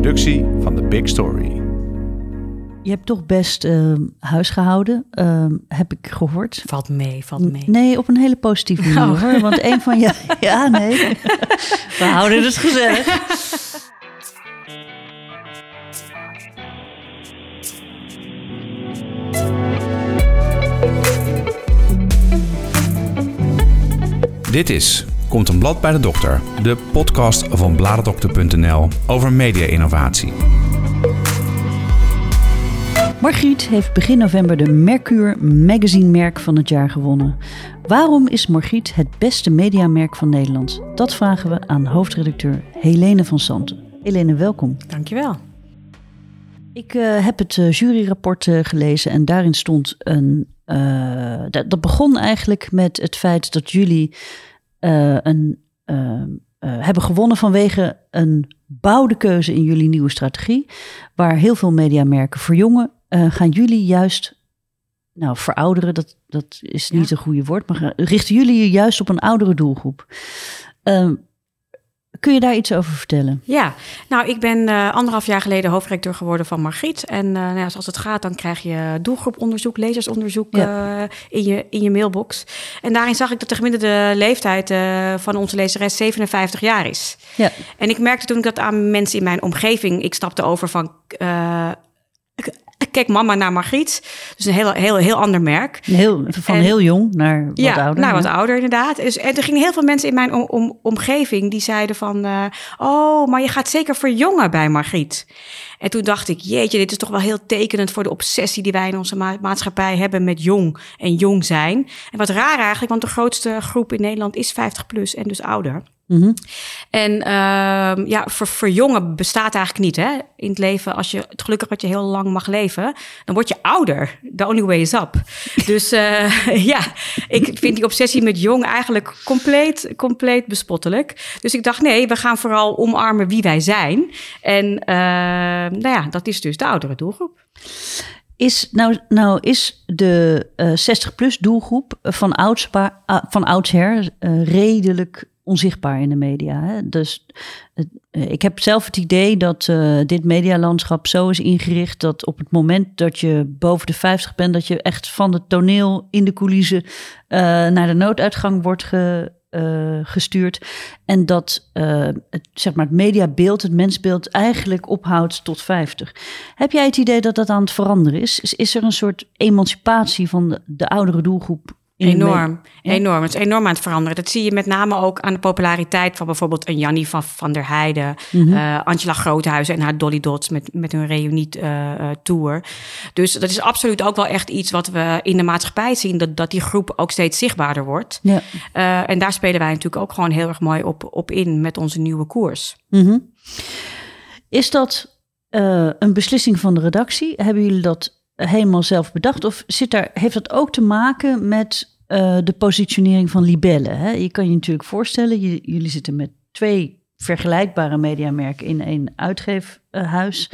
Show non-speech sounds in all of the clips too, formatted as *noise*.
productie van The Big Story. Je hebt toch best uh, huis gehouden, uh, heb ik gehoord. Valt mee, valt mee. Nee, op een hele positieve manier Oh. hoor. Want een van je... *laughs* Ja, nee. We houden het gezellig. Dit is Komt een blad bij de dokter, de podcast van bladerdokter.nl over media-innovatie. Margriet heeft begin november de Mercure Magazine Merk van het jaar gewonnen. Waarom is Margriet het beste mediamerk van Nederland? Dat vragen we aan hoofdredacteur Helene van Santen. Helene, welkom. Dankjewel. Ik uh, heb het uh, juryrapport uh, gelezen en daarin stond een. Dat, dat, begon eigenlijk met het feit dat jullie een, hebben gewonnen vanwege een bouwde keuze in jullie nieuwe strategie. Waar heel veel mediamerken verjongen, gaan jullie juist. Nou, verouderen, dat, dat is niet ja. een goede woord, maar richten jullie je juist op een oudere doelgroep. Kun je daar iets over vertellen? Ja, nou, ik ben uh, anderhalf jaar geleden hoofdrecteur geworden van Margriet. En uh, nou ja, zoals het gaat, dan krijg je doelgroeponderzoek, lezersonderzoek ja. uh, in, je, in je mailbox. En daarin zag ik dat de gemiddelde leeftijd van onze lezeres 57 jaar is. Ja. En ik merkte toen ik dat aan mensen in mijn omgeving, ik stapte over van kijk mama naar Margriet. Dus een heel, heel, heel ander merk. Heel, van en, heel jong naar wat ja, ouder. naar wat ouder inderdaad. Dus, en er gingen heel veel mensen in mijn om, om, omgeving die zeiden van... Uh, oh, maar je gaat zeker verjongen bij Margriet. En toen dacht ik, jeetje, dit is toch wel heel tekenend voor de obsessie die wij in onze ma maatschappij hebben met jong en jong zijn. En wat raar eigenlijk, want de grootste groep in Nederland is 50 plus en dus ouder. Mm -hmm. En uh, ja, voor, voor jongen bestaat eigenlijk niet hè? in het leven. Als je het gelukkig dat je heel lang mag leven, dan word je ouder. The only way is up. dus uh, *laughs* ja, ik vind die obsessie met jong eigenlijk compleet, compleet bespottelijk. Dus ik dacht, nee, we gaan vooral omarmen wie wij zijn. En uh, nou ja, dat is dus de oudere doelgroep. Is, nou, nou is de uh, 60-plus doelgroep van, oudspa, uh, van oudsher uh, redelijk onzichtbaar in de media. Hè? Dus uh, ik heb zelf het idee dat uh, dit medialandschap zo is ingericht dat op het moment dat je boven de 50 bent, dat je echt van het toneel in de coulissen uh, naar de nooduitgang wordt ge, gestuurd. En dat het, zeg maar, het mediabeeld, het mensbeeld eigenlijk ophoudt tot 50. Heb jij het idee dat dat aan het veranderen is? Is, er een soort emancipatie van de oudere doelgroep Enorm, ja? enorm. Het is enorm aan het veranderen. Dat zie je met name ook aan de populariteit van bijvoorbeeld een Jannie van, van der Heijden, mm -hmm. uh, Angela Groothuizen en haar Dolly Dots met, met hun reunie-tour. Uh, dus dat is absoluut ook wel echt iets wat we in de maatschappij zien, dat, dat die groep ook steeds zichtbaarder wordt. Ja. Uh, en daar spelen wij natuurlijk ook gewoon heel erg mooi op, op in met onze nieuwe koers. Mm -hmm. Is dat een beslissing van de redactie? Hebben jullie dat helemaal zelf bedacht? Of zit daar, heeft dat ook te maken met uh, de positionering van libellen? Hè? Je kan je natuurlijk voorstellen, jullie zitten met twee vergelijkbare mediamerken in één uitgeefhuis.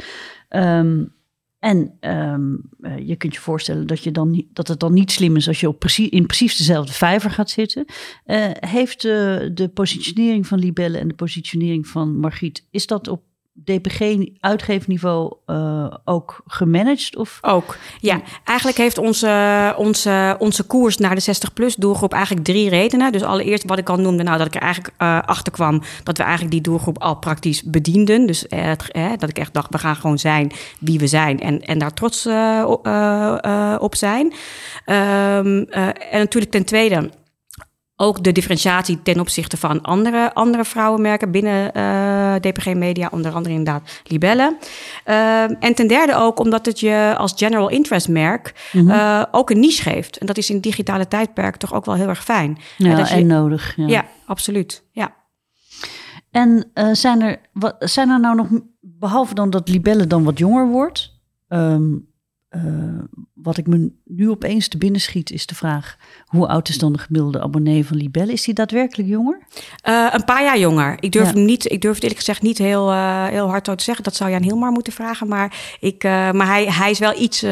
Um, en um, uh, je kunt je voorstellen dat, je dan dat het dan niet slim is als je op precies, in precies dezelfde vijver gaat zitten. Uh, heeft de, de positionering van libellen en de positionering van Margriet, is dat op DPG-uitgeefniveau uh, ook gemanaged? Of? Ook, ja. Eigenlijk heeft onze, onze, onze koers naar de 60-plus doelgroep eigenlijk drie redenen. Dus allereerst wat ik al noemde, nou, dat ik er eigenlijk uh, achter kwam dat we eigenlijk die doelgroep al praktisch bedienden. Dus uh, dat ik echt dacht, we gaan gewoon zijn wie we zijn en, en daar trots op zijn. Um, en natuurlijk ten tweede ook de differentiatie ten opzichte van andere, andere vrouwenmerken binnen uh, DPG Media, onder andere inderdaad Libelle. Uh, en ten derde ook omdat het je als general interest merk mm -hmm. uh, ook een niche geeft. En dat is in digitale tijdperk toch ook wel heel erg fijn. Ja, dat en nodig. Ja, ja absoluut. Ja. En zijn, er, wat, zijn er nou nog, behalve dan dat Libelle dan wat jonger wordt... Um, uh, wat ik me nu opeens te binnen schiet, is de vraag: hoe oud is dan de gemiddelde abonnee van Libelle? Is die daadwerkelijk jonger? Uh, een paar jaar jonger. Ik durf, ja. niet, ik durf het eerlijk gezegd niet heel, uh, heel hard te zeggen. Dat zou je aan Hilmar moeten vragen. Maar, ik, maar hij, hij is wel iets,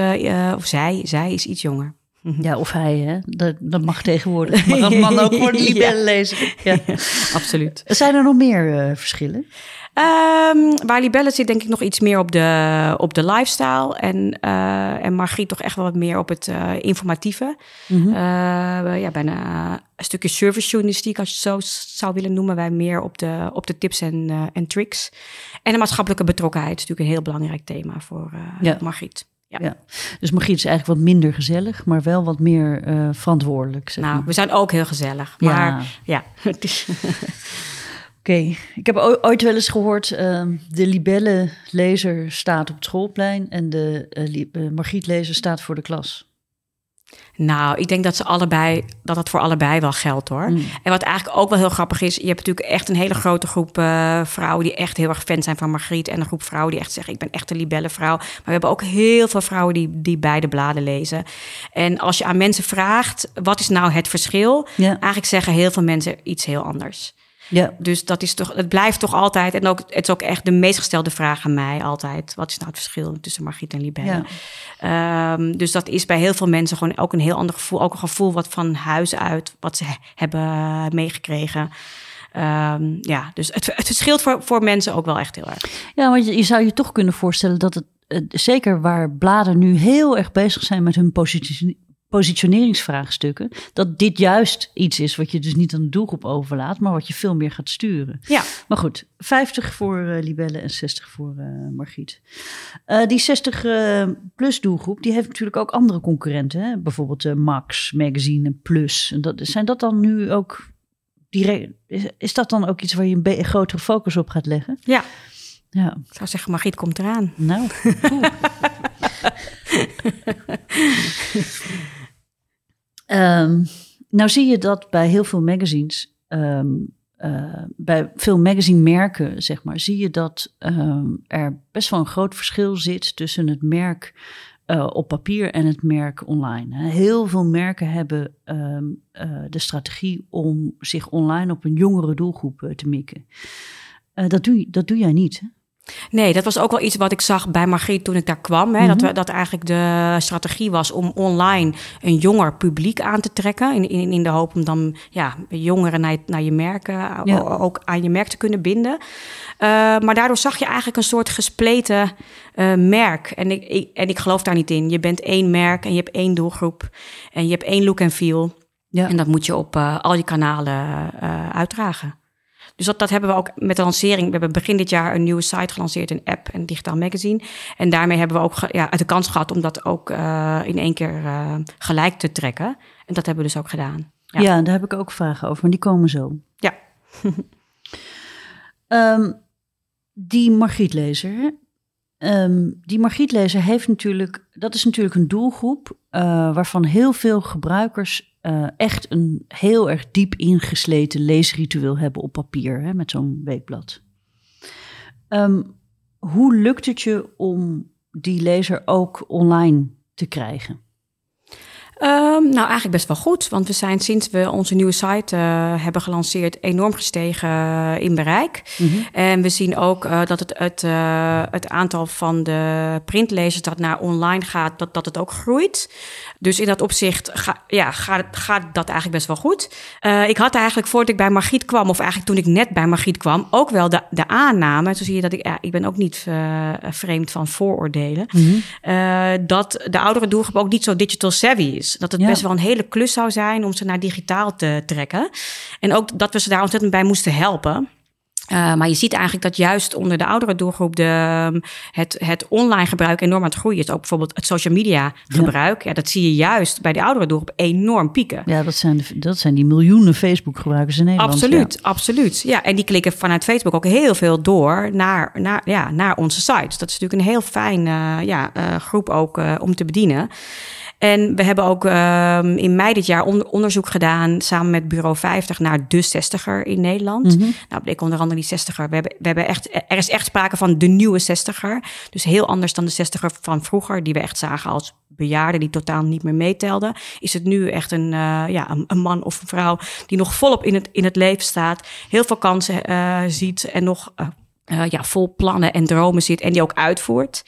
of zij, zij is iets jonger. Ja, of hij, hè? Dat, dat mag tegenwoordig. *laughs* Mag een man ook voor *laughs* de libellen Ja. lezen. *laughs* Ja. Absoluut. Zijn er nog meer eh, verschillen? Ehm, waar Libelle zit denk ik nog iets meer op de, op de lifestyle. En, eh, en Margriet toch echt wel wat meer op het eh, informatieve. Mhm. Eh, ja, bijna een stukje servicejournalistiek, als je het zo zou willen noemen. Wij meer op de, op de tips en, eh, en tricks. En de maatschappelijke betrokkenheid is natuurlijk een heel belangrijk thema voor eh Ja. Margriet. Ja. Ja. Dus Margriet is eigenlijk wat minder gezellig, maar wel wat meer eh, verantwoordelijk. Zeg Nou, maar. we zijn ook heel gezellig. Ja. Maar ja, *laughs* het is... Oké, ik heb ooit wel eens gehoord, ehm, de libelle-lezer staat op het schoolplein en de eh, Margriet-lezer staat voor de klas. Nou, ik denk dat ze allebei, dat het voor allebei wel geldt hoor. Mm. En wat eigenlijk ook wel heel grappig is, je hebt natuurlijk echt een hele grote groep eh, vrouwen die echt heel erg fan zijn van Margriet. En een groep vrouwen die echt zeggen, ik ben echt een libellenvrouw. Maar we hebben ook heel veel vrouwen die, die beide bladen lezen. En als je aan mensen vraagt, wat is nou het verschil? Ja, Eigenlijk zeggen heel veel mensen iets heel anders. Ja, Dus dat is toch, het blijft toch altijd, en ook, het is ook echt de meest gestelde vraag aan mij altijd. Wat is nou het verschil tussen Margriet en Libelle? ja. Ehm, dus dat is bij heel veel mensen gewoon ook een heel ander gevoel. Ook een gevoel wat van huis uit, wat ze he- hebben meegekregen. Ehm, ja, dus het, het verschilt voor, voor mensen ook wel echt heel erg. ja want je, je zou je toch kunnen voorstellen dat het, eh, zeker waar bladen nu heel erg bezig zijn met hun positie, positioneringsvraagstukken, dat dit juist iets is wat je dus niet aan de doelgroep overlaat, maar wat je veel meer gaat sturen. Ja, Maar goed, 50 voor eh, Libelle en 60 voor eh, Margriet. Eh, die 60-plus doelgroep, die heeft natuurlijk ook andere concurrenten. Hè? Bijvoorbeeld Max, Magazine Plus. En dat, zijn dat dan nu ook... direct- is, is dat dan ook iets waar je een, grotere focus op gaat leggen? ja. Ja, Ik zou zeggen, Margriet komt eraan. nou. *laughs* *laughs* Ehm, nou zie je dat bij heel veel magazines, ehm, eh, bij veel magazine-merken, zeg maar, zie je dat ehm, er best wel een groot verschil zit tussen het merk eh, op papier en het merk online. Heel veel merken hebben eh, de strategie om zich online op een jongere doelgroep te mikken. Dat, doe, dat doe jij niet. Nee, dat was ook wel iets wat ik zag bij Margriet toen ik daar kwam. Hè? dat, Mhm. we, dat eigenlijk de strategie was om online een jonger publiek aan te trekken. In, in, in de hoop om dan ja, jongeren naar, je- naar je merken, Ja. o- ook aan je merk te kunnen binden. Eh, maar daardoor zag je eigenlijk een soort gespleten eh, merk. En ik, ik, en ik geloof daar niet in. Je bent één merk en je hebt één doelgroep. En je hebt één look en feel. Ja. En dat moet je op eh, al je kanalen eh, uitdragen. Dus dat, dat hebben we ook met de lancering. We hebben begin dit jaar een nieuwe site gelanceerd, een app en een digitaal magazine. En daarmee hebben we ook ja, de kans gehad om dat ook eh, in één keer eh, gelijk te trekken. En dat hebben we dus ook gedaan. Ja. Ja. daar heb ik ook vragen over, maar die komen zo. Ja. *laughs* Ehm, die Margrietlezer? Ehm, die Margrietlezer heeft natuurlijk, dat is natuurlijk een doelgroep eh, waarvan heel veel gebruikers eh, echt een heel erg diep ingesleten leesritueel hebben op papier, hè, met zo'n weekblad. Ehm, hoe lukt het je om die lezer ook online te krijgen? Ehm, nou, eigenlijk best wel goed. Want we zijn sinds we onze nieuwe site eh, hebben gelanceerd enorm gestegen eh, in bereik. En we zien ook eh, dat het, het, het aantal van de printlezers dat naar online gaat, dat, dat het ook groeit. Dus in dat opzicht ga, ja, gaat, gaat dat eigenlijk best wel goed. Ik had eigenlijk voordat ik bij Margriet kwam, of eigenlijk toen ik net bij Margriet kwam, ook wel de, de aanname. Zo zie je dat ik, ja, ik ben ook niet vreemd van vooroordelen. eh, dat de oudere doelgroep ook niet zo digital savvy is. Dat het Ja. best wel een hele klus zou zijn om ze naar digitaal te trekken. En ook dat we ze daar ontzettend bij moesten helpen. Uh, maar je ziet eigenlijk dat juist onder de oudere doelgroep de, het, het online gebruik enorm aan het groeien is. Ook bijvoorbeeld het social media gebruik. Ja. ja dat zie je juist bij de oudere doelgroep enorm pieken. Ja, dat zijn, de, dat zijn die miljoenen Facebook-gebruikers in Nederland. Absoluut, ja. absoluut. Ja, en die klikken vanuit Facebook ook heel veel door naar, naar, ja, naar onze site. Dus dat is natuurlijk een heel fijn uh, ja, uh, groep ook om te bedienen. En we hebben ook uh, in mei dit jaar onder, onderzoek gedaan samen met Bureau 50 naar de 60er in Nederland. Mm -hmm. Nou, bleek onder andere die 60er. We hebben, we hebben echt, er is echt sprake van de nieuwe 60er. Dus heel anders dan de 60er van vroeger, die we echt zagen als bejaarden die totaal niet meer meetelden. Is het nu echt een, uh, ja, een, een, man of een vrouw die nog volop in het, in het leven staat, heel veel kansen uh, ziet en nog uh, ja, vol plannen en dromen zit en die ook uitvoert.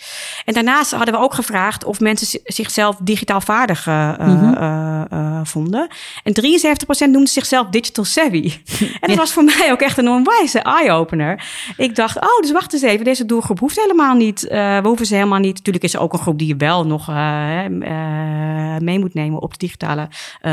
En daarnaast hadden we ook gevraagd of mensen zichzelf digitaal vaardig uh, mm -hmm. vonden. En 73% noemde zichzelf digital savvy. *laughs* en dat was voor mij ook echt een onwijze eye-opener. Ik dacht, oh, dus wacht eens even, deze doelgroep hoeft helemaal niet. we hoeven ze helemaal niet. Natuurlijk is er ook een groep die je wel nog mee moet nemen op de digitale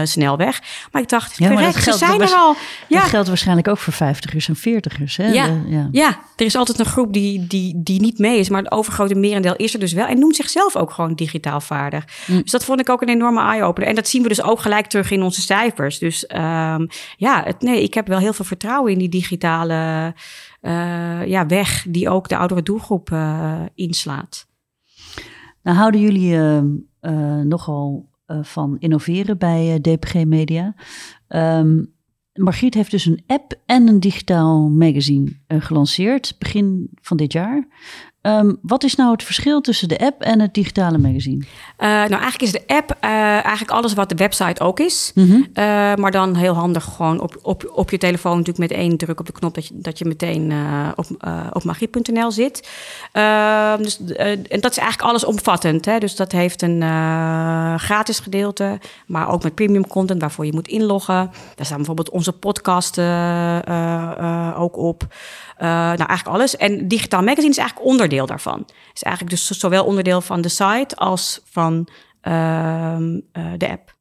snelweg. Maar ik dacht, ja, maar ze zijn er al. Ja. Dat geldt waarschijnlijk ook voor 50ers en 40ers. Hè? Ja, ja. ja, er is is altijd een groep die, die, die niet mee is, maar het overgrote merendeel is er dus wel en noemt zichzelf ook gewoon digitaal vaardig. Mm. Dus dat vond ik ook een enorme eye-opener. En dat zien we dus ook gelijk terug in onze cijfers. Dus um, ja, het, nee, ik heb wel heel veel vertrouwen in die digitale uh, ja, weg die ook de oudere doelgroep uh, inslaat. Nou, houden jullie uh, nogal van innoveren bij DPG Media. Um, Margriet heeft dus een app en een digitaal magazine uh, gelanceerd begin van dit jaar. Um, wat is nou het verschil tussen de app en het digitale magazine? Uh, nou, eigenlijk is de app uh, eigenlijk alles wat de website ook is. Mm -hmm. uh, maar dan heel handig gewoon op, op, op je telefoon natuurlijk met één druk op de knop... dat je, dat je meteen op, op magie.nl zit. Ehm, dus, en dat is eigenlijk alles omvattend. Hè? Dus dat heeft een gratis gedeelte, maar ook met premium content... waarvoor je moet inloggen. Daar staan bijvoorbeeld onze podcasten ook op... Uh, nou, eigenlijk alles. En digitaal magazine is eigenlijk onderdeel daarvan. Is eigenlijk dus zowel onderdeel van de site als van uh, uh, de app.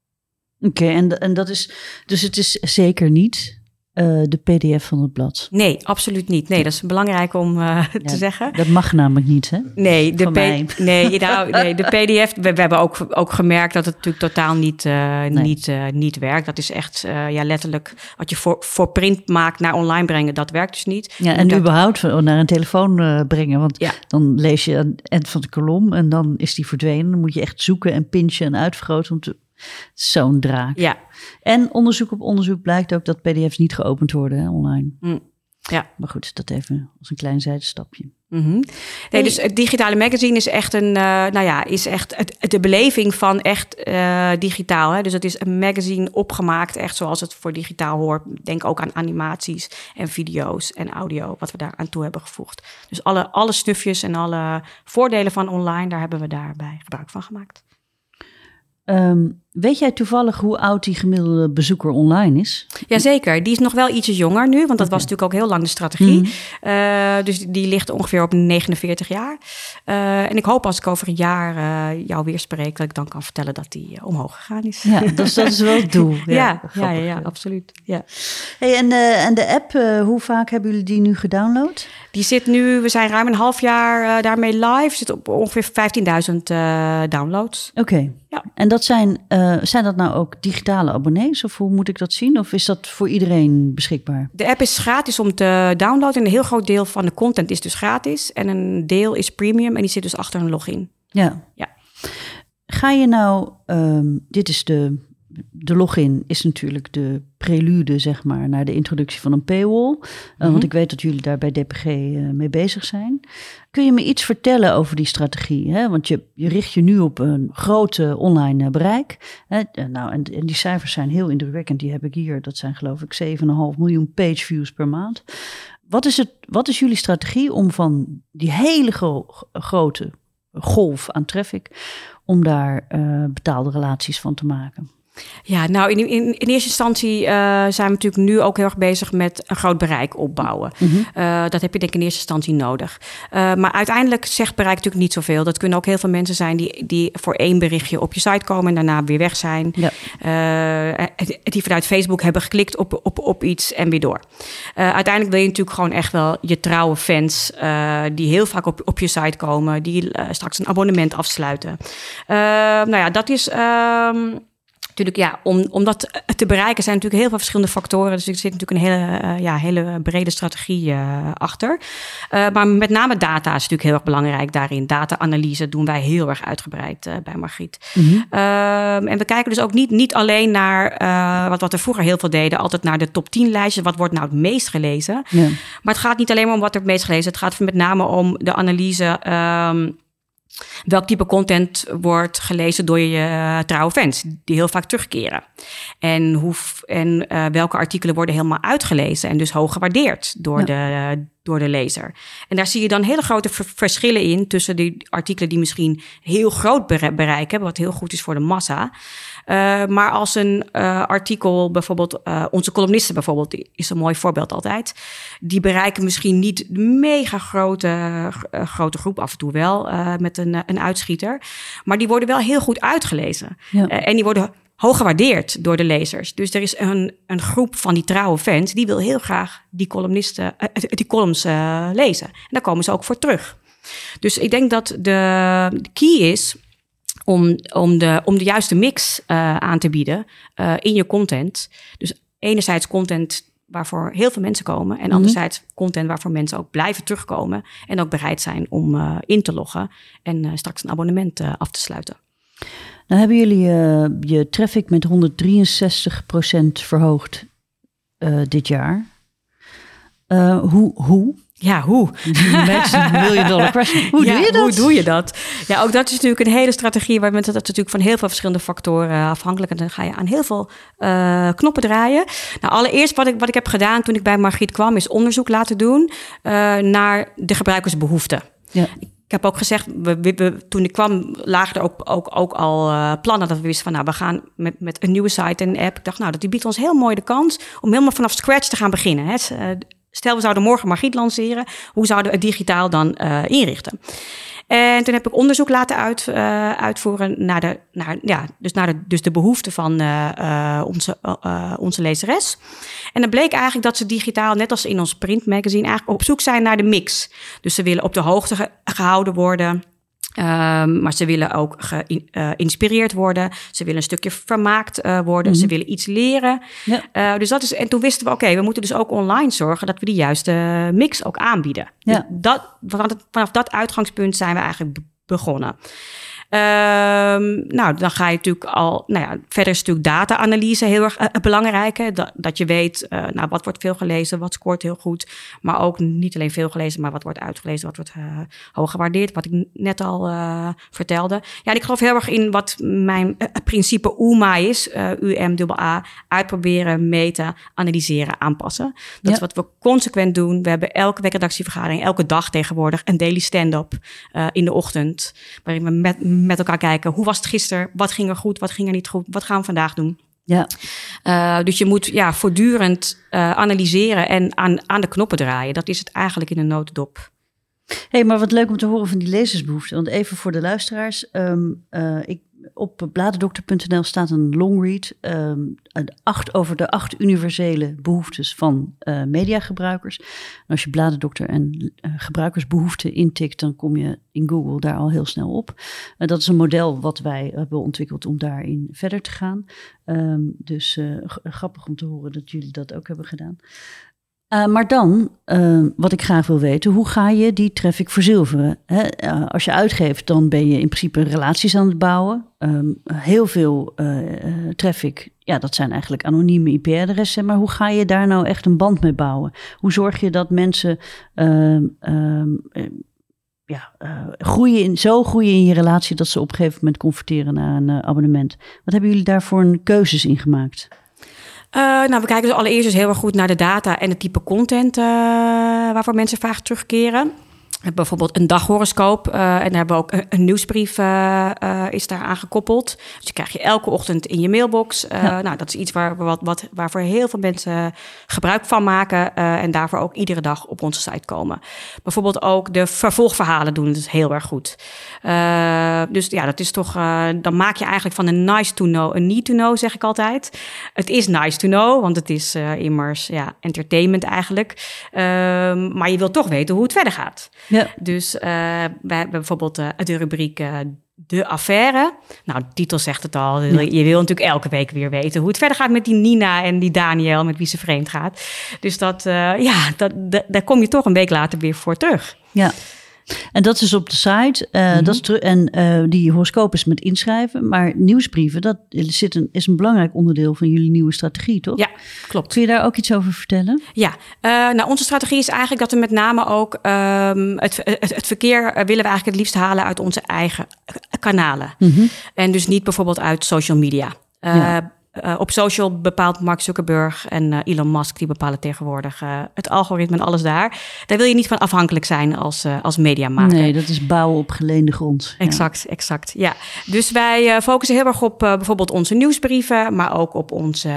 Oké, en, en dat is, dus het is zeker niet uh, de PDF van het blad. Nee, absoluut niet. Nee, dat is belangrijk om uh, ja, te zeggen. Dat mag namelijk niet, hè? Nee, de, nee, nou, nee, de *laughs* PDF. We, we, hebben ook, ook gemerkt dat het natuurlijk totaal niet, uh, nee. niet, niet werkt. Dat is echt ja, letterlijk wat je voor, voor print maakt naar online brengen. Dat werkt dus niet. Ja, en dat... überhaupt naar een telefoon brengen. Want ja. dan lees je een eind van de kolom en dan is die verdwenen. Dan moet je echt zoeken en pinchen en uitvergroten om te Zo'n draak. Ja. En onderzoek op onderzoek blijkt ook dat PDF's niet geopend worden hè, online. Mm. Ja. Maar goed, dat even als een klein zijstapje. Mm -hmm. Nee, dus het digitale magazine is echt een, uh, nou ja, is echt het, de beleving van echt uh, digitaal. Hè? Dus het is een magazine opgemaakt, echt zoals het voor digitaal hoort. Denk ook aan animaties en video's en audio, wat we daar aan toe hebben gevoegd. Dus alle, alle snufjes en alle voordelen van online, daar hebben we daarbij gebruik van gemaakt. Um, weet jij toevallig hoe oud die gemiddelde bezoeker online is? Jazeker, die is nog wel ietsje jonger nu, want dat was natuurlijk ook heel lang de strategie. Mm. Uh, dus die ligt ongeveer op 49 jaar. Uh, en ik hoop als ik over een jaar uh, jou weer spreek, dat ik dan kan vertellen dat die omhoog gegaan is. Ja, dus dat is wel het doel. *laughs* Ja, ja, ja, ja, ja, absoluut. Ja. Hey, en, en de app, hoe vaak hebben jullie die nu gedownload? Die zit nu, we zijn ruim een half jaar daarmee live, zit op ongeveer 15.000 downloads. Oké. Okay. Ja. En dat zijn, uh, zijn dat nou ook digitale abonnees? Of hoe moet ik dat zien? Of is dat voor iedereen beschikbaar? De app is gratis om te downloaden. En een heel groot deel van de content is dus gratis. En een deel is premium en die zit dus achter een login. Ja. ja. Ga je nou, um, dit is de de login is natuurlijk de prelude, zeg maar, naar de introductie van een paywall. Uh, Want mhm. ik weet dat jullie daar bij DPG uh, mee bezig zijn. Kun je me iets vertellen over die strategie? Hè? Want je, je richt je nu op een grote online uh, bereik. Hè? Nou, en, en, die cijfers zijn heel indrukwekkend. Die heb ik hier. Dat zijn geloof ik 7,5 miljoen page views per maand. Wat is, het, wat is jullie strategie om van die hele gro grote golf aan traffic... om daar betaalde relaties van te maken? Ja, nou in, in, in eerste instantie uh, zijn we natuurlijk nu ook heel erg bezig met een groot bereik opbouwen. Mm -hmm. uh, dat heb je denk ik in eerste instantie nodig. Uh, maar uiteindelijk zegt bereik natuurlijk niet zoveel. Dat kunnen ook heel veel mensen zijn die, die voor één berichtje op je site komen en daarna weer weg zijn. Ja. die vanuit Facebook hebben geklikt op, op, op iets en weer door. uiteindelijk wil je natuurlijk gewoon echt wel je trouwe fans die heel vaak op, op je site komen, die straks een abonnement afsluiten. nou ja, dat is. Ehm, natuurlijk, ja, om, om dat te bereiken zijn natuurlijk heel veel verschillende factoren. Dus er zit natuurlijk een hele, uh, ja, hele brede strategie uh, achter. Uh, maar met name data is natuurlijk heel erg belangrijk daarin. Data-analyse doen wij heel erg uitgebreid bij Margriet. Mm -hmm. en we kijken dus ook niet, niet alleen naar wat, wat we vroeger heel veel deden, altijd naar de top 10 lijstjes. Wat wordt nou het meest gelezen? Ja. Maar het gaat niet alleen maar om wat er het meest gelezen Het gaat met name om de analyse. Um, welk type content wordt gelezen door je uh, trouwe fans, die heel vaak terugkeren. En, hoe, en uh, welke artikelen worden helemaal uitgelezen en dus hoog gewaardeerd door, ja. de, door de lezer. En daar zie je dan hele grote verschillen in tussen die artikelen die misschien heel groot bereik hebben, wat heel goed is voor de massa. Uh, maar als een uh, artikel, bijvoorbeeld uh, onze columnisten bijvoorbeeld, is een mooi voorbeeld altijd. Die bereiken misschien niet de mega grote, grote groep, af en toe wel, met een, een uitschieter. Maar die worden wel heel goed uitgelezen. Ja. en die worden hoog gewaardeerd door de lezers. Dus er is een, een groep van die trouwe fans die wil heel graag die columnisten, die columns lezen. En daar komen ze ook voor terug. Dus ik denk dat de key is om, om, de, om de juiste mix uh, aan te bieden in je content. Dus enerzijds content waarvoor heel veel mensen komen. En anderzijds content waarvoor mensen ook blijven terugkomen. En ook bereid zijn om in te loggen en straks een abonnement af te sluiten. Nou hebben jullie je traffic met 163% verhoogd dit jaar. hoe, hoe? Ja, hoe? *laughs* million dollar question. *laughs* Hoe doe je dat? Hoe doe je dat? Ja, ook dat is natuurlijk een hele strategie waar mensen dat natuurlijk van heel veel verschillende factoren afhankelijk. En dan ga je aan heel veel uh, knoppen draaien. Nou, allereerst wat ik, wat ik heb gedaan toen ik bij Margriet kwam, is onderzoek laten doen uh, naar de gebruikersbehoeften. Ja. Ik heb ook gezegd, we, toen ik kwam, lagen er ook, ook, ook al uh, plannen dat we wisten van, nou, we gaan met, met een nieuwe site en app. Ik dacht, nou, dat die biedt ons heel mooi de kans om helemaal vanaf scratch te gaan beginnen. Hè. Stel, we zouden morgen Margriet lanceren. Hoe zouden we het digitaal dan uh, inrichten? En toen heb ik onderzoek laten uit, uh, uitvoeren naar de, naar, ja, dus naar de, dus de behoeften van uh, onze, onze lezeres. En dan bleek eigenlijk dat ze digitaal, net als in ons printmagazine, eigenlijk op zoek zijn naar de mix. Dus ze willen op de hoogte ge gehouden worden Um, maar ze willen ook geïnspireerd uh, worden. Ze willen een stukje vermaakt uh, worden. Mm -hmm. Ze willen iets leren. Ja. Uh, dus dat is, en toen wisten we, oké, okay, we moeten dus ook online zorgen dat we de juiste mix ook aanbieden. Ja. Dus dat, vanaf, vanaf dat uitgangspunt zijn we eigenlijk begonnen. Um, nou, dan ga je natuurlijk al. Nou ja, verder is natuurlijk data-analyse heel erg uh, belangrijk. Hè? Dat, dat je weet, uh, nou, wat wordt veel gelezen, wat scoort heel goed. Maar ook niet alleen veel gelezen, maar wat wordt uitgelezen, wat wordt uh, hoog gewaardeerd. Wat ik net al vertelde. Ja, en ik geloof heel erg in wat mijn principe UMA is: UMAA. Uitproberen, meten, analyseren, aanpassen. Dat ja. is wat we consequent doen. We hebben elke week redactievergadering, elke dag tegenwoordig een daily stand-up in de ochtend. Waarin we met met elkaar kijken. Hoe was het gisteren? Wat ging er goed? Wat ging er niet goed? Wat gaan we vandaag doen? Ja. Uh, dus je moet ja, voortdurend uh, analyseren en aan, aan de knoppen draaien. Dat is het eigenlijk in een notendop. hey, maar wat leuk om te horen van die lezersbehoeften. Want even voor de luisteraars. Um, uh, ik op bladerdokter.nl staat een longread um, acht, over de acht universele behoeftes van uh, mediagebruikers. Als je bladerdokter en uh, gebruikersbehoeften intikt, dan kom je in Google daar al heel snel op. Dat is een model wat wij hebben ontwikkeld om daarin verder te gaan. Um, dus grappig om te horen dat jullie dat ook hebben gedaan. Uh, maar dan, uh, wat ik graag wil weten, hoe ga je die traffic verzilveren? Hè? Uh, als je uitgeeft, dan ben je in principe relaties aan het bouwen. Um, heel veel traffic, ja, dat zijn eigenlijk anonieme IP-adressen. Maar hoe ga je daar nou echt een band mee bouwen? Hoe zorg je dat mensen um, ja, groeien in, zo groeien in je relatie dat ze op een gegeven moment converteren naar een abonnement? Wat hebben jullie daarvoor een keuzes in gemaakt? Uh, nou, we kijken dus allereerst dus heel erg goed naar de data en het type content uh, waarvoor mensen vaak terugkeren bijvoorbeeld een daghoroscoop. Uh, en daar hebben we ook een, een nieuwsbrief uh, uh, is daar aan gekoppeld. Dus die krijg je elke ochtend in je mailbox. Ja. Nou, dat is iets waar, wat, wat, waarvoor heel veel mensen gebruik van maken. en daarvoor ook iedere dag op onze site komen. Bijvoorbeeld ook de vervolgverhalen doen het heel erg goed. dus ja, dat is toch... dan maak je eigenlijk van een nice to know een need to know, zeg ik altijd. Het is nice to know, want het is immers ja, entertainment eigenlijk. Ehm, maar je wilt toch weten hoe het verder gaat. Ja. Dus uh, wij hebben bijvoorbeeld uh, de rubriek uh, De Affaire. Nou, de titel zegt het al. Ja. Je wil natuurlijk elke week weer weten hoe het verder gaat met die Nina en die Daniel, met wie ze vreemd gaat. Dus dat, ja, dat, dat, daar kom je toch een week later weer voor terug. Ja. En dat is op de site. eh, Mhm. dat is en eh, die horoscoop is met inschrijven. Maar nieuwsbrieven, dat zit een, is een belangrijk onderdeel van jullie nieuwe strategie, toch? Ja, klopt. Kun je daar ook iets over vertellen? Ja, eh, nou onze strategie is eigenlijk dat we met name ook ehm, het, het, het verkeer willen we eigenlijk het liefst halen uit onze eigen kanalen. En dus niet bijvoorbeeld uit social media. Ja. Eh, op social bepaalt Mark Zuckerberg en eh, Elon Musk, die bepalen tegenwoordig eh, het algoritme en alles daar. Daar wil je niet van afhankelijk zijn als, als mediamaker. Nee, dat is bouwen op geleende grond. Ja. Exact, exact. Ja. Dus wij focussen heel erg op bijvoorbeeld onze nieuwsbrieven, maar ook op onze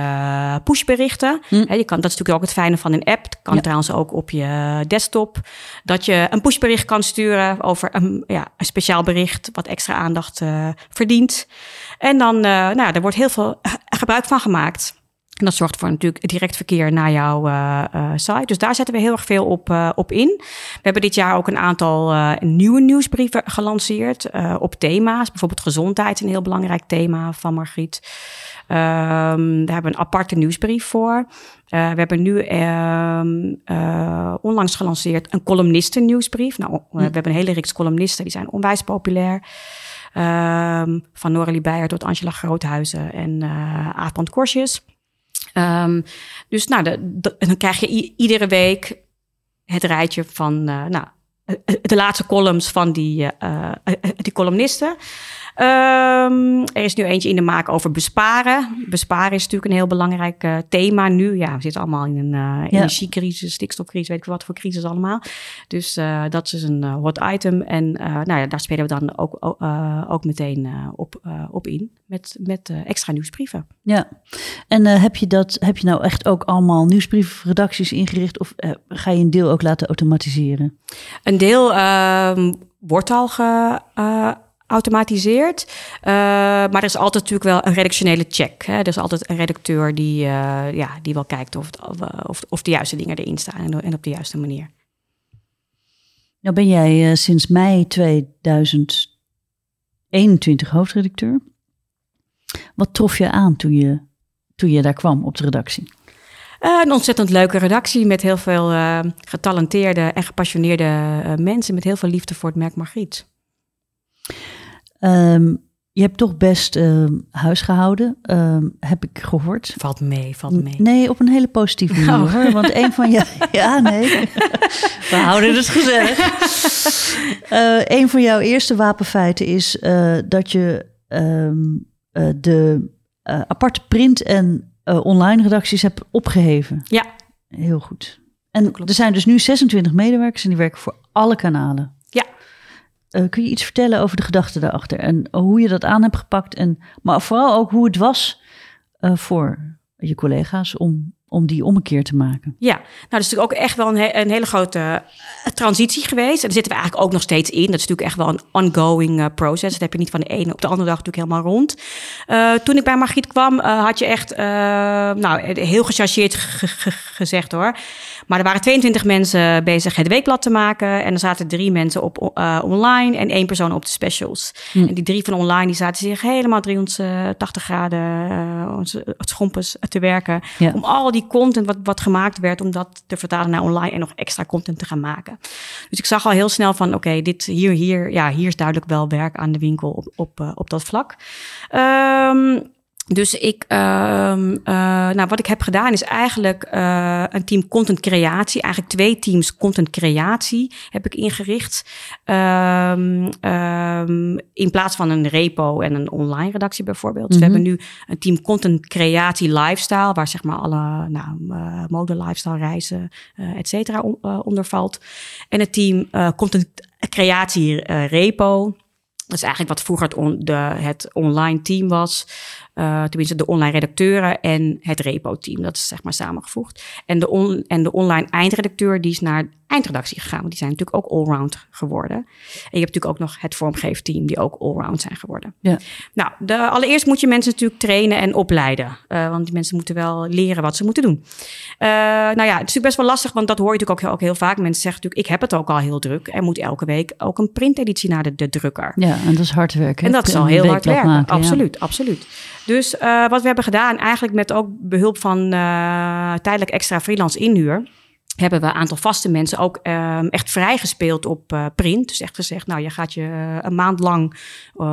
pushberichten. Hm. Je kan, dat is natuurlijk ook het fijne van een app. Het kan Ja. trouwens ook op je desktop. Dat je een pushbericht kan sturen over een, ja, een speciaal bericht wat extra aandacht verdient. En dan, nou, er wordt heel veel gebruik van gemaakt. En dat zorgt voor natuurlijk direct verkeer naar jouw eh, eh, site. Dus daar zetten we heel erg veel op, eh, op in. We hebben dit jaar ook een aantal nieuwe nieuwsbrieven gelanceerd op thema's. Bijvoorbeeld gezondheid, een heel belangrijk thema van Margriet. Ehm, daar hebben we een aparte nieuwsbrief voor. We hebben nu ehm, eh, onlangs gelanceerd een columnisten nieuwsbrief. Nou, we hebben een hele reeks columnisten, die zijn onwijs populair. Ehm, van Noralie Beijer tot Angela Groothuizen en eh Aafbrand Korsjes. Ehm, dus nou, dan krijg je iedere week het rijtje van eh, nou, de laatste columns van die, eh, eh, die columnisten. Ehm, er is nu eentje in de maak over besparen. Besparen is natuurlijk een heel belangrijk eh, thema nu. Ja, we zitten allemaal in een energiecrisis, stikstofcrisis, weet ik wat voor crisis allemaal. Dus dat is een hot item. En nou ja, daar spelen we dan ook, ook, ook meteen op, op in met, met extra nieuwsbrieven. Ja, en heb, je dat, heb je nou echt ook allemaal nieuwsbriefredacties ingericht of ga je een deel ook laten automatiseren? Een deel ehm, wordt al geautomatiseerd. maar er is altijd natuurlijk wel een redactionele check. Hè? Er is altijd een redacteur die, eh, ja, die wel kijkt of, of, eh, of, de juiste dingen erin staan en, op de juiste manier. Nou ben jij eh, sinds mei 2021 hoofdredacteur. Wat trof je aan toen je, toen je daar kwam op de redactie? Eh, een ontzettend leuke redactie met heel veel eh, getalenteerde en gepassioneerde eh, mensen met heel veel liefde voor het merk Margriet. Ehm, je hebt toch best ehm, huis gehouden, ehm, heb ik gehoord. Valt mee, valt mee. Nee, op een hele positieve manier Oh. hoor. Want een van jou... *laughs* *laughs* Ja, nee. *laughs* We houden het gezellig. Een van jouw eerste wapenfeiten is dat je de aparte print- en eh, online redacties hebt opgeheven. Ja. Heel goed. En er zijn dus nu 26 medewerkers en die werken voor alle kanalen. Ja. Eh, kun je iets vertellen over de gedachten daarachter en hoe je dat aan hebt gepakt? En, maar vooral ook hoe het was eh, voor je collega's om, om die ommekeer te maken. Ja, nou, dat is natuurlijk ook echt wel een, een hele grote eh, transitie geweest. En daar zitten we eigenlijk ook nog steeds in. Dat is natuurlijk echt wel een ongoing eh, process. Dat heb je niet van de ene op de andere dag natuurlijk helemaal rond. Eh, toen ik bij Margriet kwam, had je echt, nou, heel gechargeerd ge- ge- gezegd hoor. Maar er waren 22 mensen bezig het weekblad te maken. En er zaten drie mensen op eh, online en één persoon op de specials. Hm. En die drie van online, die zaten zich helemaal 380 graden uh, onze schompens te werken. Ja. Om al die content wat, wat gemaakt werd, om dat te vertalen naar online en nog extra content te gaan maken. Dus ik zag al heel snel van, oké, dit hier, hier, ja, hier is duidelijk wel werk aan de winkel op, op, op dat vlak. Um, dus ik, um, uh, nou, wat ik heb gedaan is eigenlijk uh, een team content creatie, eigenlijk twee teams content creatie heb ik ingericht. Um, um, in plaats van een repo en een online redactie bijvoorbeeld. Dus mm -hmm. we hebben nu een team content creatie lifestyle, waar zeg maar alle nou, uh, mode, lifestyle, reizen, et cetera on, onder valt. En het team content creatie repo. Dat is eigenlijk wat vroeger het, on, de, het online team was. Uh, tenminste, de online redacteuren en het repo-team. Dat is zeg maar samengevoegd. En de, on, en de online eindredacteur die is naar eindredactie gegaan. Want die zijn natuurlijk ook allround geworden. En je hebt natuurlijk ook nog het vormgeefteam die ook allround zijn geworden. Ja. Nou, de, allereerst moet je mensen natuurlijk trainen en opleiden. Uh, want die mensen moeten wel leren wat ze moeten doen. Uh, nou ja, het is natuurlijk best wel lastig, want dat hoor je natuurlijk ook heel, ook heel vaak. Mensen zeggen natuurlijk, ik heb het ook al heel druk. Er moet elke week ook een printeditie naar de, de drukker. Ja, en dat is hard werken. En dat is al heel hard werken, maken, absoluut, ja. absoluut. Dus uh, wat we hebben gedaan, eigenlijk met ook behulp van uh, tijdelijk extra freelance inhuur. hebben we een aantal vaste mensen ook um, echt vrijgespeeld op uh, print. Dus echt gezegd, nou, je gaat je een maand lang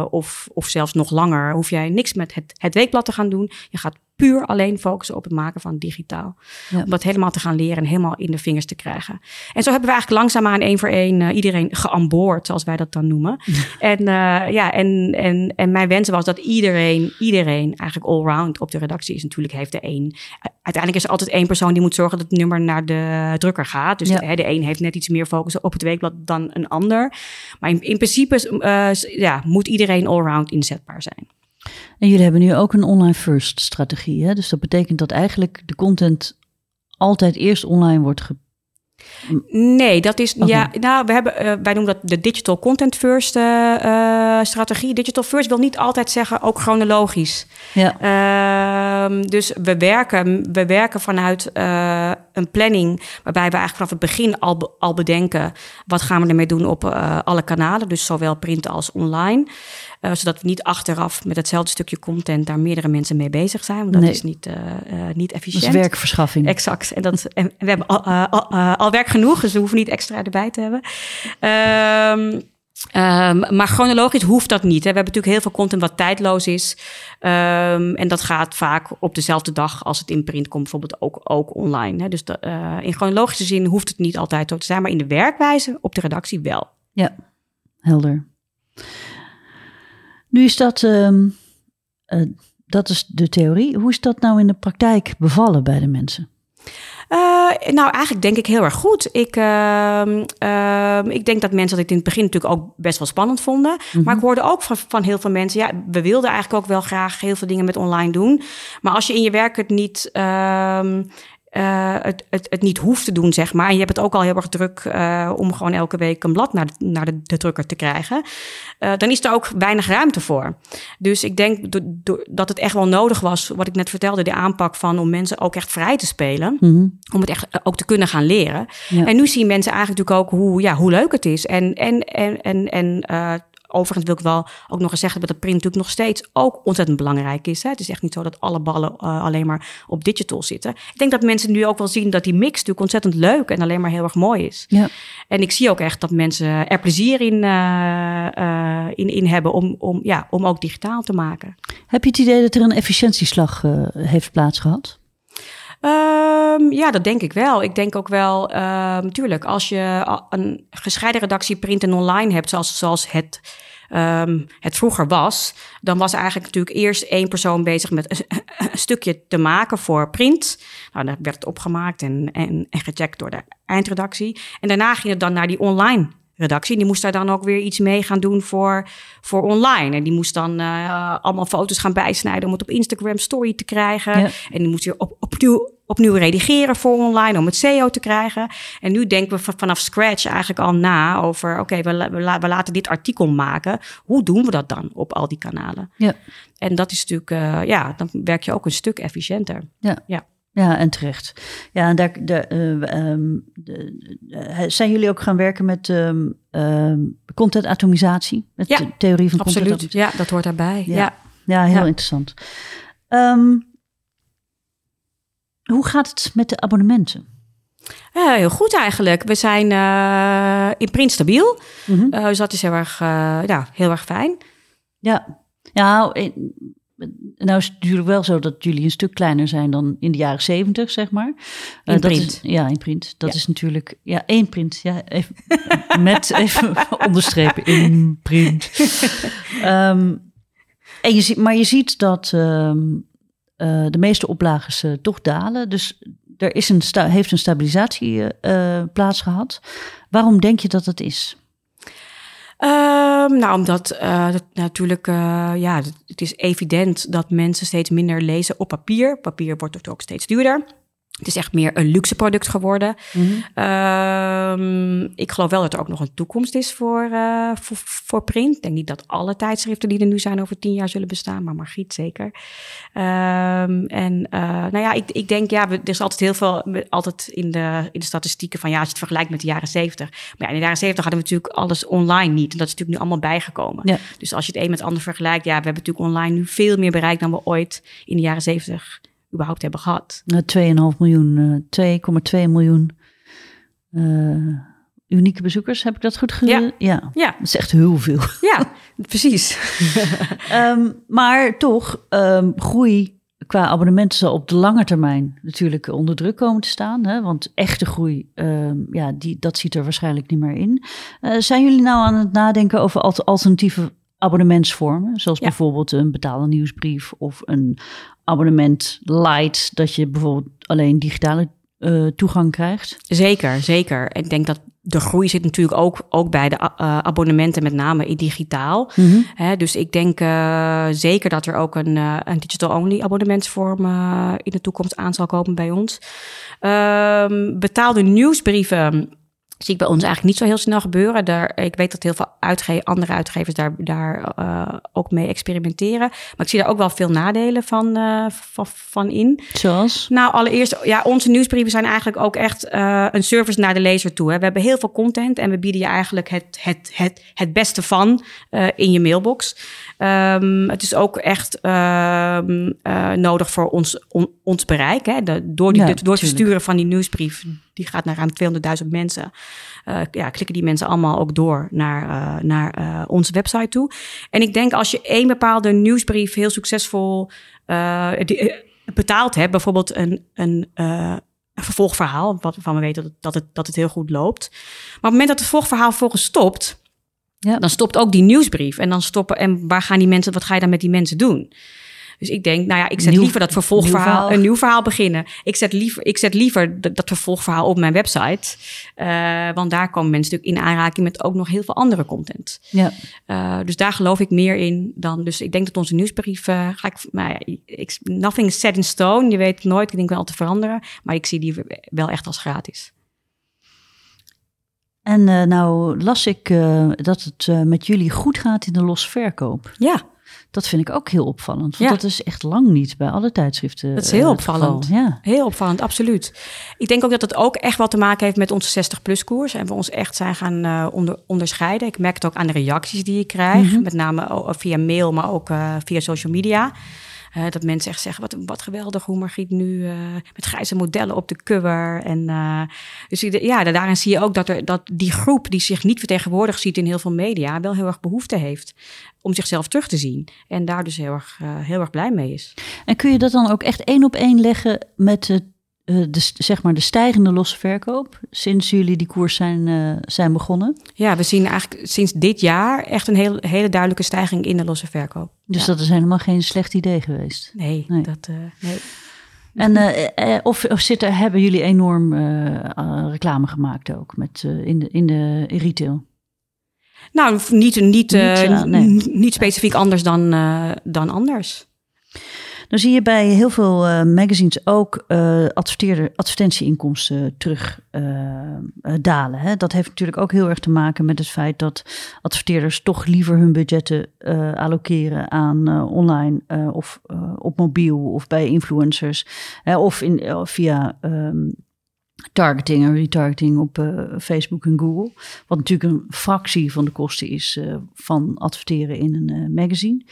of, of zelfs nog langer, hoef jij niks met het, het weekblad te gaan doen. Je gaat puur alleen focussen op het maken van digitaal. Ja. Om dat helemaal te gaan leren en helemaal in de vingers te krijgen. En zo hebben we eigenlijk langzaamaan één voor één uh, iedereen geamboord, zoals wij dat dan noemen. en, uh, ja, en, en, en mijn wens was dat iedereen, iedereen eigenlijk allround op de redactie is. Natuurlijk heeft de een, uiteindelijk is er altijd één persoon die moet zorgen dat het nummer naar de drukker gaat. Dus ja. de, de een heeft net iets meer focus op het weekblad dan een ander. Maar in, in principe uh, ja, moet iedereen allround inzetbaar zijn. En jullie hebben nu ook een online first strategie. Hè? Dus dat betekent dat eigenlijk de content altijd eerst online wordt ge Nee, dat is. Okay. Ja, nou, we hebben, uh, wij noemen dat de digital content first uh, uh, strategie. Digital first wil niet altijd zeggen ook chronologisch. Ja. Ehm, dus we werken, we werken vanuit een planning waarbij we eigenlijk vanaf het begin al, al bedenken wat gaan we ermee doen op alle kanalen, dus zowel print als online. Uh, zodat we niet achteraf met hetzelfde stukje content daar meerdere mensen mee bezig zijn. Want dat nee. is niet, uh, niet efficiënt. Dat is werkverschaffing. Exact. En, dat, en we hebben al, al, al, werk genoeg, dus we hoeven niet extra erbij te hebben. Um, Um, maar chronologisch hoeft dat niet. Hè. We hebben natuurlijk heel veel content wat tijdloos is. Um, en dat gaat vaak op dezelfde dag als het in print komt, bijvoorbeeld ook, ook online. Hè. Dus de, uh, in chronologische zin hoeft het niet altijd zo te zijn, maar in de werkwijze op de redactie wel. Ja, helder. Nu is dat, um, uh, dat is de theorie. Hoe is dat nou in de praktijk bevallen bij de mensen? Uh, nou, eigenlijk denk ik heel erg goed. Ik, uh, uh, ik denk dat mensen dat ik in het begin natuurlijk ook best wel spannend vonden. Mm -hmm. Maar ik hoorde ook van, van heel veel mensen, ja, we wilden eigenlijk ook wel graag heel veel dingen met online doen. Maar als je in je werk het niet ehm, uh, het, het, het niet hoeft te doen, zeg maar. En je hebt het ook al heel erg druk uh, om gewoon elke week een blad naar de, naar de, de drukker te krijgen. Uh, dan is er ook weinig ruimte voor. Dus ik denk do, do, dat het echt wel nodig was, wat ik net vertelde, de aanpak van om mensen ook echt vrij te spelen. Mm -hmm. Om het echt ook te kunnen gaan leren. Ja. En nu zien mensen eigenlijk natuurlijk ook hoe, ja, hoe leuk het is. En, en, en, en, en overigens wil ik wel ook nog eens zeggen dat de print natuurlijk nog steeds ook ontzettend belangrijk is. Hè? Het is echt niet zo dat alle ballen uh, alleen maar op digital zitten. Ik denk dat mensen nu ook wel zien dat die mix natuurlijk ontzettend leuk en alleen maar heel erg mooi is. Ja. En ik zie ook echt dat mensen er plezier in, uh, uh, in, in hebben om, om, ja, om ook digitaal te maken. Heb je het idee dat er een efficiëntieslag heeft plaatsgehad? Um, ja, dat denk ik wel. Ik denk ook wel, um, als je een gescheiden redactie print en online hebt, zoals, zoals het, um, het vroeger was, dan was eigenlijk natuurlijk eerst één persoon bezig met een, een stukje te maken voor print. Nou, dat werd opgemaakt en, en, en gecheckt door de eindredactie. En daarna ging het dan naar die online redactie. Die moest daar dan ook weer iets mee gaan doen voor, voor online. En die moest dan uh, allemaal foto's gaan bijsnijden om het op Instagram story te krijgen. Ja. En die moest weer op, opnieuw, opnieuw redigeren voor online om het SEO te krijgen. En nu denken we vanaf scratch eigenlijk al na over... oké, okay, we, we, we, laten dit artikel maken. Hoe doen we dat dan op al die kanalen? Ja. En dat is natuurlijk... Uh, ja, dan werk je ook een stuk efficiënter. Ja. ja. Ja, en terecht. Ja, en daar de, uh, um, de, uh, zijn jullie ook gaan werken met um, um, content atomisatie? Met ja, de theorie van absoluut. content Ja, dat hoort daarbij. Ja, ja. ja heel ja. interessant. hoe gaat het met de abonnementen? Ja, heel goed eigenlijk. We zijn uh, in print stabiel. Mm -hmm. uh, dus dat is heel erg, uh, ja, heel erg fijn. Ja, ja nou is het natuurlijk wel zo dat jullie een stuk kleiner zijn dan in de jaren zeventig, zeg maar. In uh, print. Is, ja, in print. Dat ja. is natuurlijk, ja, één print. Ja, even, *laughs* met even *laughs* onderstrepen, in print. um, *laughs* en je ziet, maar je ziet dat um, uh, de meeste oplages uh, toch dalen. Dus er is een heeft een stabilisatie plaatsgehad. Waarom denk je dat dat is? Um, nou, omdat uh, dat natuurlijk, uh, ja, het is evident dat mensen steeds minder lezen op papier. Papier wordt ook steeds duurder. Het is echt meer een luxe product geworden. Mm -hmm. um, ik geloof wel dat er ook nog een toekomst is voor, uh, voor, voor, print. Ik denk niet dat alle tijdschriften die er nu zijn over tien jaar zullen bestaan, maar Margriet zeker. Um, en uh, nou ja, ik, ik denk, ja, er is altijd heel veel, altijd in de, in de statistieken van ja, als je het vergelijkt met de jaren zeventig. Maar ja, in de jaren zeventig hadden we natuurlijk alles online niet. En dat is natuurlijk nu allemaal bijgekomen. Ja. Dus als je het een met het ander vergelijkt, ja, we hebben natuurlijk online nu veel meer bereikt dan we ooit in de jaren zeventig überhaupt hebben gehad. 2,5 miljoen, uh, 2,2 miljoen eh, unieke bezoekers. Heb ik dat goed gedaan? Ja. Ja. Dat is echt heel veel. *laughs* Ja, precies. *laughs* Ehm, maar toch, ehm, groei qua abonnementen zal op de lange termijn natuurlijk onder druk komen te staan. Hè? Want echte groei, ehm, ja, die, dat ziet er waarschijnlijk niet meer in. Eh, zijn jullie nou aan het nadenken over alt- alternatieve abonnementsvormen? Zoals Ja. bijvoorbeeld een betaalde nieuwsbrief of een abonnement light, dat je bijvoorbeeld alleen digitale eh, toegang krijgt. Zeker, zeker. Ik denk dat de groei zit natuurlijk ook, ook bij de eh, abonnementen, met name in digitaal. Hè, dus ik denk eh, zeker dat er ook een, een digital-only abonnementsvorm in de toekomst aan zal komen bij ons. Ehm, betaalde nieuwsbrieven zie ik bij ons eigenlijk niet zo heel snel gebeuren. Daar, ik weet dat heel veel uitge andere uitgevers daar, daar eh, ook mee experimenteren. Maar ik zie daar ook wel veel nadelen van, eh, van, van in. Zoals? Nou, allereerst, ja, onze nieuwsbrieven zijn eigenlijk ook echt eh, een service naar de lezer toe. Hè. We hebben heel veel content en we bieden je eigenlijk het, het, het, het beste van in je mailbox. Ehm, het is ook echt ehm, eh, nodig voor ons, on- ons bereik. Hè. De, door die, Ja, door het versturen van die nieuwsbrief, die gaat naar ruim 200.000 mensen. Eh, ja, klikken die mensen allemaal ook door naar, eh, naar eh, onze website toe. En ik denk als je één bepaalde nieuwsbrief heel succesvol die, betaald hebt, bijvoorbeeld een, een, een vervolgverhaal, waarvan we weten dat het, dat, het, dat het heel goed loopt. Maar op het moment dat het vervolgverhaal volgens stopt, Ja. dan stopt ook die nieuwsbrief. En dan stoppen, en waar gaan die mensen, wat ga je dan met die mensen doen? Dus ik denk, nou ja, ik zet Nieuw- liever dat vervolgverhaal, nieuw een nieuw verhaal beginnen. Ik zet liever, ik zet liever dat, dat vervolgverhaal op mijn website. Eh, want daar komen mensen natuurlijk in aanraking met ook nog heel veel andere content. Ja. Uh, dus daar geloof ik meer in dan. Dus ik denk dat onze nieuwsbrief. Uh, ga ik, nou ja, ik, nothing is set in stone. Je weet het nooit. Ik denk wel te veranderen. Maar ik zie die wel echt als gratis. En nou las ik dat het met jullie goed gaat in de losverkoop. Ja. Dat vind ik ook heel opvallend. Want ja. dat is echt lang niet bij alle tijdschriften. Dat is heel opvallend. Ja. Heel opvallend, absoluut. Ik denk ook dat het ook echt wat te maken heeft met onze 60-plus koers. En we ons echt zijn gaan uh, onder, onderscheiden. Ik merk het ook aan de reacties die ik krijg. Mm -hmm. Met name via mail, maar ook uh, via social media. Dat mensen echt zeggen, wat, wat geweldig hoe Margriet nu uh, met grijze modellen op de cover. En, uh, dus ja, daarin zie je ook dat, er, dat die groep die zich niet vertegenwoordigd ziet in heel veel media... wel heel erg behoefte heeft om zichzelf terug te zien. En daar dus heel erg, heel erg blij mee is. En kun je dat dan ook echt één op één leggen met uh, de, zeg maar de stijgende losse verkoop sinds jullie die koers zijn, uh, zijn begonnen? Ja, we zien eigenlijk sinds dit jaar echt een heel, hele duidelijke stijging in de losse verkoop. Dus ja. dat is helemaal geen slecht idee geweest? Nee, nee. dat... Uh, nee. En of, of zit er, hebben jullie enorm reclame gemaakt ook met, in, de, in de in retail? Nou, niet, niet, niet, nee. niet specifiek anders dan, dan anders. Dan zie je bij heel veel uh, magazines ook uh, advertentieinkomsten terug uh, dalen. Hè? Dat heeft natuurlijk ook heel erg te maken met het feit dat adverteerders toch liever hun budgetten allokeren aan online of op mobiel of bij influencers of in, via. Um, targeting en retargeting op Facebook en Google. Wat natuurlijk een fractie van de kosten is van adverteren in een uh, magazine.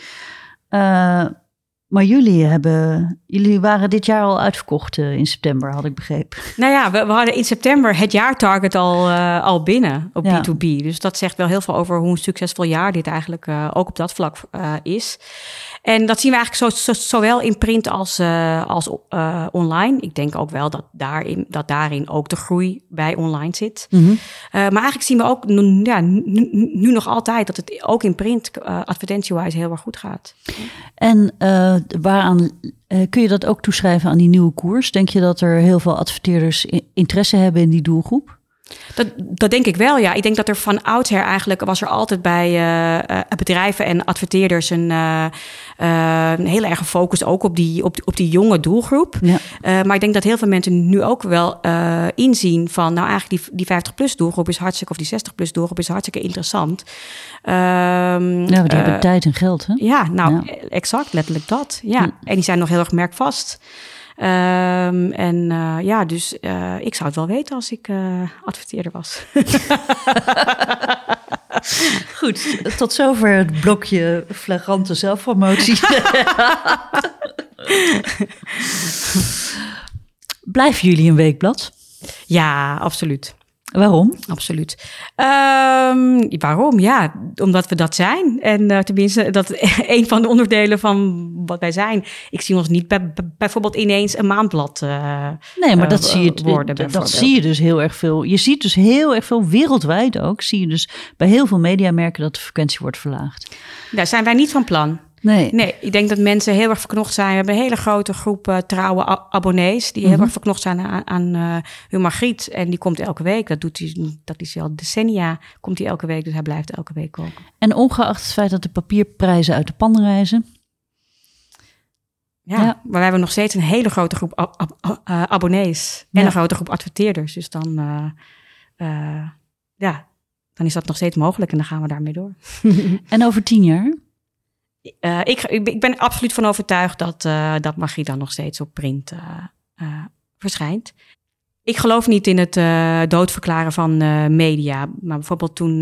Maar jullie, hebben, jullie waren dit jaar al uitverkocht in september, had ik begrepen. Nou ja, we, we hadden in september het jaartarget al, al binnen op ja. B2B. Dus dat zegt wel heel veel over hoe een succesvol jaar dit eigenlijk ook op dat vlak is. En dat zien we eigenlijk zo, zo, zowel in print als, als online. Ik denk ook wel dat daarin, dat daarin ook de groei bij online zit. Mm -hmm. uh, maar eigenlijk zien we ook ja, nu, nu, nog altijd dat het ook in print advertentiewijs heel erg goed gaat. En waaraan kun je dat ook toeschrijven aan die nieuwe koers? Denk je dat er heel veel adverteerders interesse hebben in die doelgroep? Dat, dat denk ik wel, ja. Ik denk dat er van oudsher eigenlijk was er altijd bij uh, uh, bedrijven en adverteerders een, uh, een hele erge focus ook op die, op, op die jonge doelgroep. Ja. maar ik denk dat heel veel mensen nu ook wel inzien van, nou eigenlijk die, die 50-plus doelgroep is hartstikke, of die 60-plus doelgroep is hartstikke interessant. Ja, die hebben tijd en geld, hè? Ja, nou, ja. exact, letterlijk dat. Ja. ja. En die zijn nog heel erg merkvast. Um, en uh, ja, dus uh, ik zou het wel weten als ik uh, adverteerder was. *laughs* Goed, tot zover het blokje flagrante zelfpromotie. *laughs* Blijven jullie een weekblad? Ja, absoluut. Waarom? Absoluut. Ehm, waarom? Ja, omdat we dat zijn. En uh, tenminste, dat *laughs* een van de onderdelen van wat wij zijn. Ik zie ons niet bij, bijvoorbeeld ineens een maandblad uh, Nee, maar dat, uh, zie je, worden, dat zie je dus heel erg veel. Je ziet dus heel erg veel, wereldwijd ook, zie je dus bij heel veel mediamerken dat de frequentie wordt verlaagd. Daar zijn wij niet van plan. Nee. nee, ik denk dat mensen heel erg verknocht zijn. We hebben een hele grote groep uh, trouwe abonnees die heel Mhm. erg verknocht zijn aan, aan uh, hun Margriet. En die komt elke week. Dat doet hij, dat is al decennia. Komt hij elke week, dus hij blijft elke week koken. En ongeacht het feit dat de papierprijzen uit de pan reizen. Ja, ja, maar we hebben nog steeds een hele grote groep ab ab uh, abonnees en Ja. een grote groep adverteerders. Dus dan, ja, dan is dat nog steeds mogelijk en dan gaan we daarmee door. *laughs* En over tien jaar? Uh, ik, ik, ben absoluut van overtuigd dat, uh, dat Margriet dan nog steeds op print uh, verschijnt. Ik geloof niet in het doodverklaren van media. Maar bijvoorbeeld toen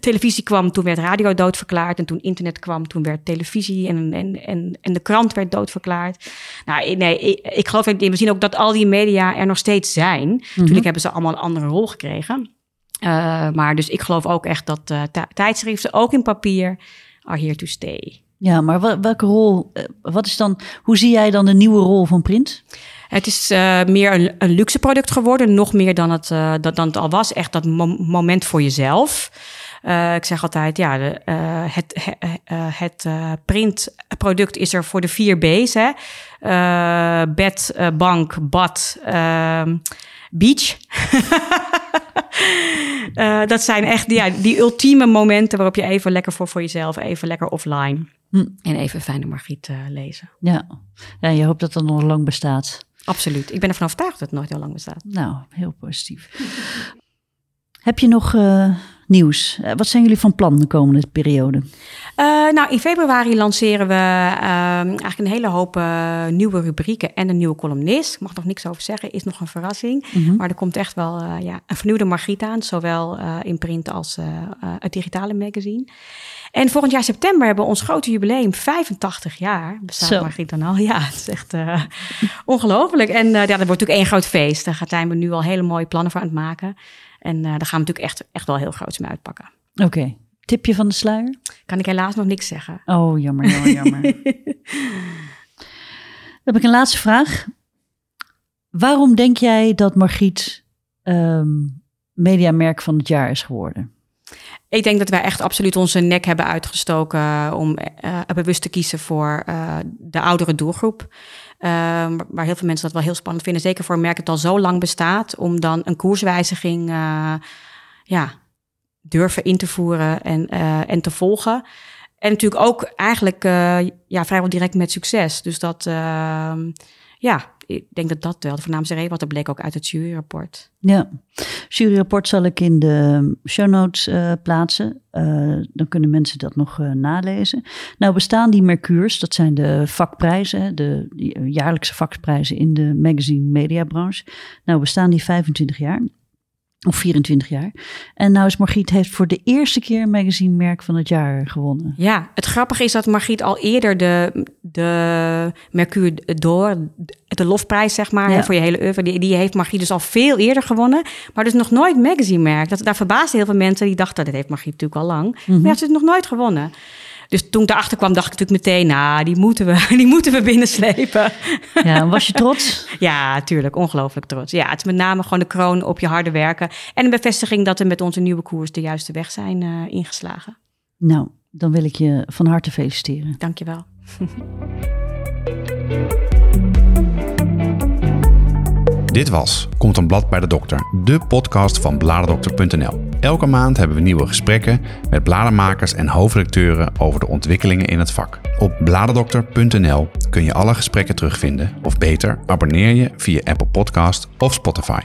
televisie kwam, toen werd radio doodverklaard. En toen internet kwam, toen werd televisie en, en, en, en de krant werd doodverklaard. Nou, nee, ik, ik geloof in, we zien ook dat al die media er nog steeds zijn. Mm -hmm. Natuurlijk hebben ze allemaal een andere rol gekregen. Uh, maar dus ik geloof ook echt dat uh, tijdschriften, ook in papier, are here to stay. Ja, maar welke rol, uh, wat is dan, hoe zie jij dan de nieuwe rol van print? Het is uh, meer een, een, luxe product geworden, nog meer dan het, uh, dat, dan het al was. Echt dat mo moment voor jezelf. Uh, ik zeg altijd, ja, de, het, het printproduct is er voor de vier B's. Hè? bed, bank, bad, ehm, beach. *laughs* Uh, *laughs* dat zijn echt ja, die ultieme momenten waarop je even lekker voor, voor jezelf, even lekker offline hm. en even fijne Margriet uh, lezen. Ja. ja, je hoopt dat dat nog lang bestaat. Absoluut. Ik ben ervan overtuigd dat het nooit heel lang bestaat. Nou, heel positief. Heb je nog uh, nieuws? wat zijn jullie van plan de komende periode? Uh, nou, in februari lanceren we uh, eigenlijk een hele hoop uh, nieuwe rubrieken en een nieuwe columnist. Ik mag nog niks over zeggen, is nog een verrassing. Mhm. Mm -hmm. Maar er komt echt wel ja, een vernieuwde Margriet aan, zowel in print als het digitale magazine. En volgend jaar september hebben we ons grote jubileum, 85 jaar bestaat Zo. Margriet dan al. *laughs* Ja, het is echt ongelooflijk. En ja, dat wordt natuurlijk één groot feest. Daar zijn we nu al hele mooie plannen voor aan het maken. En daar gaan we natuurlijk echt, echt wel heel groots mee uitpakken. Oké. Okay. Tipje van de sluier? Kan ik helaas nog niks zeggen. Oh, jammer, jammer, jammer. *laughs* Dan heb ik een laatste vraag. Waarom denk jij dat Margriet um, mediamerk van het jaar is geworden? Ik denk dat wij echt absoluut onze nek hebben uitgestoken om uh, bewust te kiezen voor uh, de oudere doelgroep. Uh, waar heel veel mensen dat wel heel spannend vinden. Zeker voor een merk dat al zo lang bestaat. Om dan een koerswijziging uh, ja, durven in te voeren en, uh, en te volgen. En natuurlijk ook eigenlijk uh, ja, vrijwel direct met succes. Dus dat, uh, ja, ik denk dat dat wel de voornaamste reden was. Dat bleek ook uit het juryrapport. Ja, juryrapport zal ik in de show notes uh, plaatsen. Uh, dan kunnen mensen dat nog uh, nalezen. Nou bestaan die Mercures, dat zijn de vakprijzen, de jaarlijkse vakprijzen in de magazine mediabranche. Nou bestaan die 25 jaar. Of 24 jaar. En nou is Margriet heeft voor de eerste keer magazine merk van het jaar gewonnen. Ja, het grappige is dat Margriet al eerder de, de Mercure d'Or, de lofprijs zeg maar, ja. voor je hele oeuvre, die, die heeft Margriet dus al veel eerder gewonnen. Maar dus nog nooit magazine merk. Dat, daar verbaasden heel veel mensen die dachten, dat heeft Margriet natuurlijk al lang. Mm -hmm. Maar ja, ze heeft nog nooit gewonnen. Dus toen ik daarachter kwam, dacht ik natuurlijk meteen, nou, die moeten we, *laughs* die moeten we binnenslepen. Ja, was je trots? *laughs* ja, tuurlijk, ongelooflijk trots. Ja, het is met name gewoon de kroon op je harde werken. En een bevestiging dat we met onze nieuwe koers de juiste weg zijn uh, ingeslagen. Nou, dan wil ik je van harte feliciteren. Dank je wel. *laughs* Dit was Komt een blad bij de dokter, de podcast van bladerdokter.nl. Elke maand hebben we nieuwe gesprekken met bladermakers en hoofdredacteuren over de ontwikkelingen in het vak. Op bladerdokter.nl kun je alle gesprekken terugvinden, of beter, abonneer je via Apple Podcast of Spotify.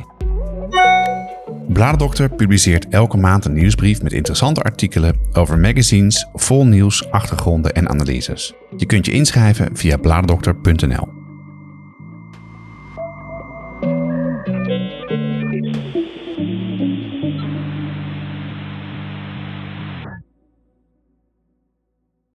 Bladerdokter publiceert elke maand een nieuwsbrief met interessante artikelen over magazines, vol nieuws, achtergronden en analyses. Je kunt je inschrijven via bladerdokter.nl.